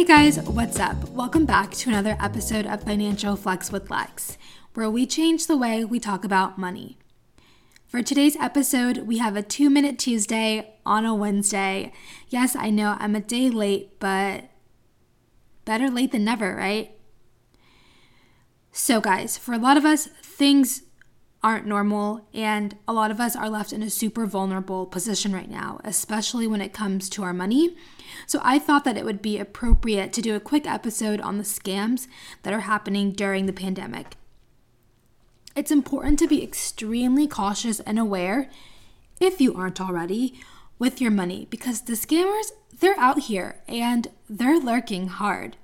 Hey guys, what's up? Welcome back to another episode of Financial Flex with Lex, where we change the way we talk about money. For today's episode, we have a two minute Tuesday on a Wednesday. Yes, I know I'm a day late, but better late than never, right? So, guys, for a lot of us, things aren't normal, and a lot of us are left in a super vulnerable position right now, especially when it comes to our money. So, I thought that it would be appropriate to do a quick episode on the scams that are happening during the pandemic. It's important to be extremely cautious and aware, if you aren't already, with your money because the scammers, they're out here and they're lurking hard.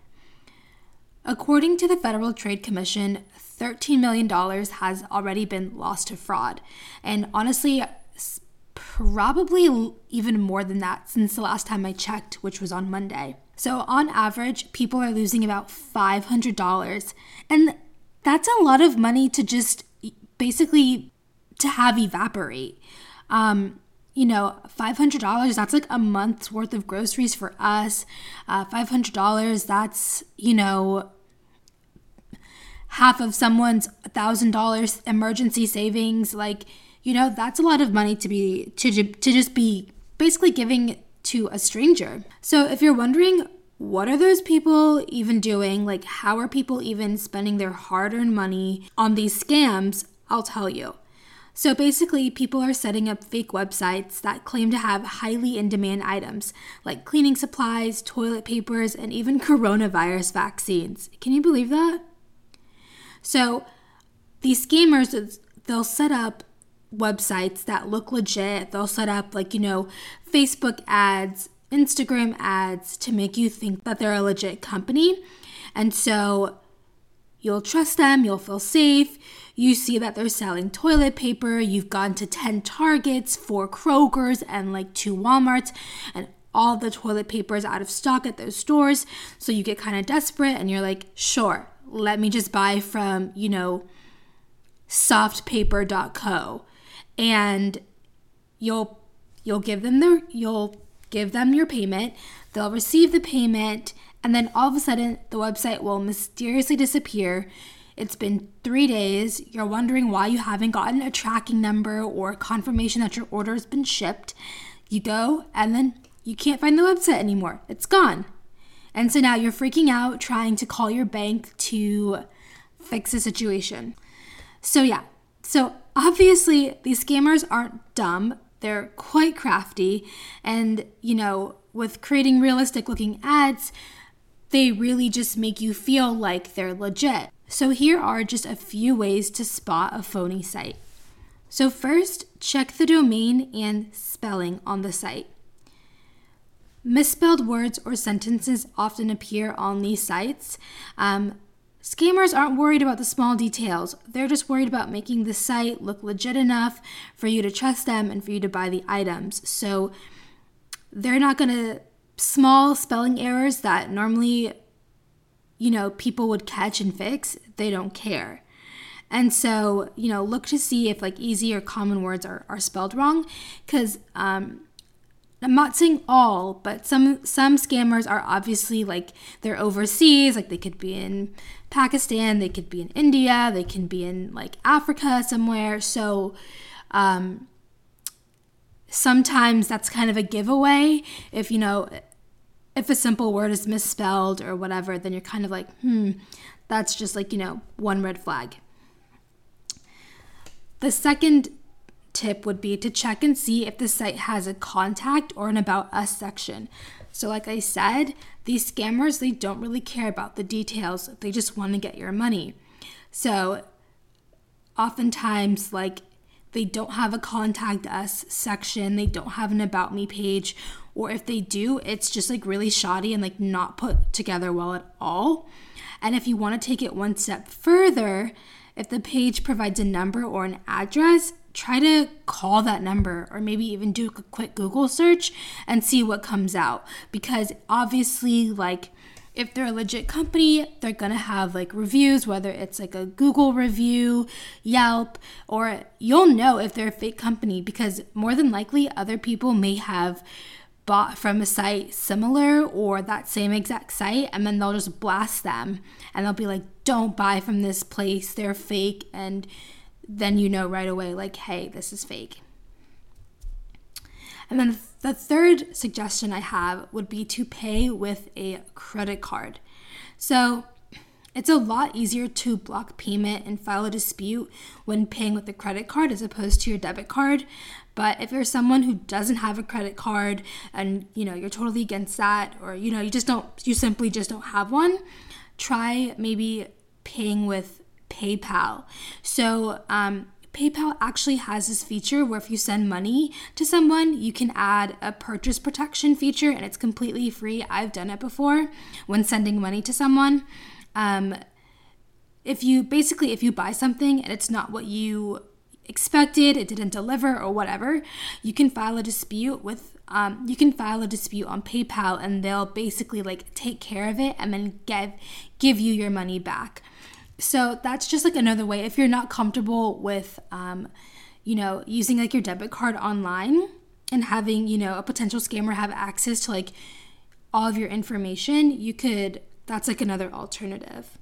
According to the Federal Trade Commission, $13 million has already been lost to fraud. And honestly, probably even more than that since the last time I checked, which was on Monday. So, on average, people are losing about $500. And that's a lot of money to just basically to have evaporate. Um, you know, $500, that's like a month's worth of groceries for us. Uh, $500, that's, you know, half of someone's $1,000 emergency savings. Like, you know, that's a lot of money to be, to, to just be basically giving to a stranger. So if you're wondering, what are those people even doing? Like, how are people even spending their hard earned money on these scams? I'll tell you. So basically, people are setting up fake websites that claim to have highly in demand items like cleaning supplies, toilet papers, and even coronavirus vaccines. Can you believe that? So these scammers, they'll set up websites that look legit. They'll set up, like, you know, Facebook ads, Instagram ads to make you think that they're a legit company. And so you'll trust them, you'll feel safe. You see that they're selling toilet paper, you've gone to 10 Targets, four Kroger's, and like two Walmarts, and all the toilet paper is out of stock at those stores. So you get kind of desperate and you're like, sure, let me just buy from, you know, softpaper.co. And you'll you'll give them their you'll give them your payment, they'll receive the payment, and then all of a sudden the website will mysteriously disappear. It's been three days. You're wondering why you haven't gotten a tracking number or confirmation that your order has been shipped. You go, and then you can't find the website anymore. It's gone. And so now you're freaking out trying to call your bank to fix the situation. So, yeah, so obviously these scammers aren't dumb, they're quite crafty. And, you know, with creating realistic looking ads, they really just make you feel like they're legit. So, here are just a few ways to spot a phony site. So, first, check the domain and spelling on the site. Misspelled words or sentences often appear on these sites. Um, scammers aren't worried about the small details, they're just worried about making the site look legit enough for you to trust them and for you to buy the items. So, they're not going to small spelling errors that normally, you know, people would catch and fix, they don't care. And so, you know, look to see if like easy or common words are, are spelled wrong. Because um, I'm not saying all, but some some scammers are obviously like they're overseas, like they could be in Pakistan, they could be in India, they can be in like Africa somewhere. So um, sometimes that's kind of a giveaway if you know if a simple word is misspelled or whatever, then you're kind of like, hmm, that's just like, you know, one red flag. The second tip would be to check and see if the site has a contact or an about us section. So like I said, these scammers they don't really care about the details. They just want to get your money. So oftentimes like they don't have a contact us section, they don't have an about me page, or if they do, it's just like really shoddy and like not put together well at all. And if you want to take it one step further, if the page provides a number or an address, try to call that number or maybe even do a quick Google search and see what comes out. Because obviously like if they're a legit company, they're gonna have like reviews, whether it's like a Google review, Yelp, or you'll know if they're a fake company because more than likely other people may have bought from a site similar or that same exact site and then they'll just blast them and they'll be like don't buy from this place. They're fake. And then you know right away like hey this is fake and then the third suggestion i have would be to pay with a credit card so it's a lot easier to block payment and file a dispute when paying with a credit card as opposed to your debit card. But if you're someone who doesn't have a credit card and you know you're totally against that or you know you just don't you simply just don't have one, try maybe paying with PayPal. So um, PayPal actually has this feature where if you send money to someone, you can add a purchase protection feature and it's completely free. I've done it before when sending money to someone. Um, if you basically if you buy something and it's not what you expected, it didn't deliver or whatever, you can file a dispute with um, you can file a dispute on PayPal and they'll basically like take care of it and then give give you your money back. So that's just like another way if you're not comfortable with um, you know using like your debit card online and having you know a potential scammer have access to like all of your information, you could that's like another alternative.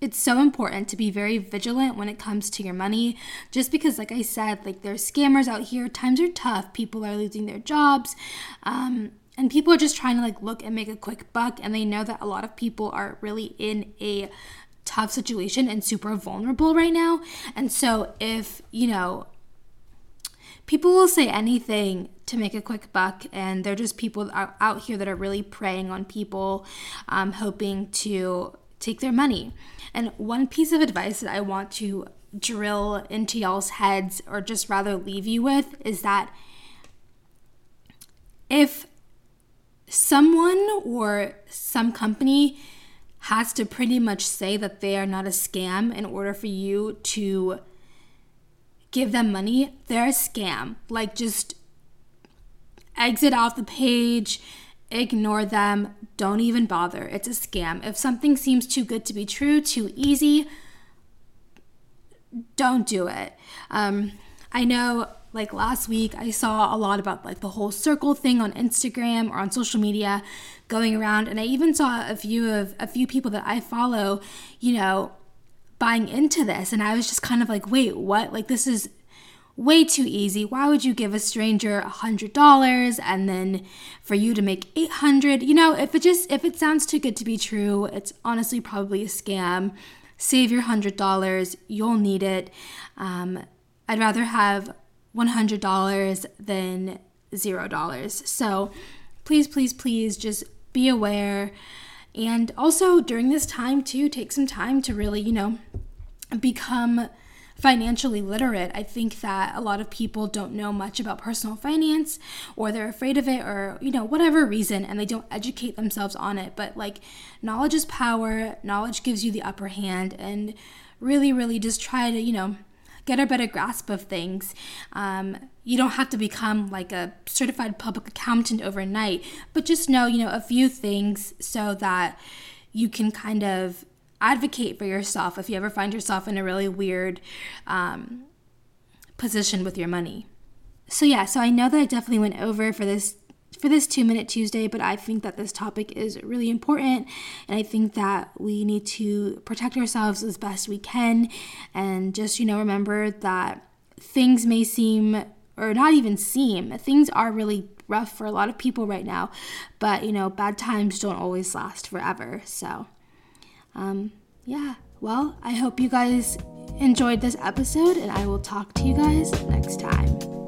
It's so important to be very vigilant when it comes to your money, just because, like I said, like there's scammers out here. Times are tough. People are losing their jobs. Um, and people are just trying to like look and make a quick buck and they know that a lot of people are really in a tough situation and super vulnerable right now and so if you know people will say anything to make a quick buck, and they're just people out here that are really preying on people, um, hoping to take their money. And one piece of advice that I want to drill into y'all's heads, or just rather leave you with, is that if someone or some company has to pretty much say that they are not a scam in order for you to give them money, they're a scam. Like, just exit off the page, ignore them, don't even bother. It's a scam. If something seems too good to be true, too easy, don't do it. Um, I know like last week I saw a lot about like the whole circle thing on Instagram or on social media going around and I even saw a few of a few people that I follow, you know, buying into this and I was just kind of like, "Wait, what? Like this is way too easy. Why would you give a stranger a hundred dollars and then for you to make eight hundred? You know, if it just if it sounds too good to be true, it's honestly probably a scam. Save your hundred dollars. You'll need it. Um, I'd rather have one hundred dollars than zero dollars. So please, please, please, just be aware. And also during this time too, take some time to really, you know, become financially literate. I think that a lot of people don't know much about personal finance or they're afraid of it or, you know, whatever reason and they don't educate themselves on it. But like, knowledge is power, knowledge gives you the upper hand, and really, really just try to, you know, get a better grasp of things. Um, you don't have to become like a certified public accountant overnight, but just know, you know, a few things so that you can kind of advocate for yourself if you ever find yourself in a really weird um, position with your money. So yeah, so I know that I definitely went over for this for this 2 minute Tuesday, but I think that this topic is really important and I think that we need to protect ourselves as best we can and just you know remember that things may seem or not even seem things are really rough for a lot of people right now, but you know bad times don't always last forever. So um, yeah, well, I hope you guys enjoyed this episode, and I will talk to you guys next time.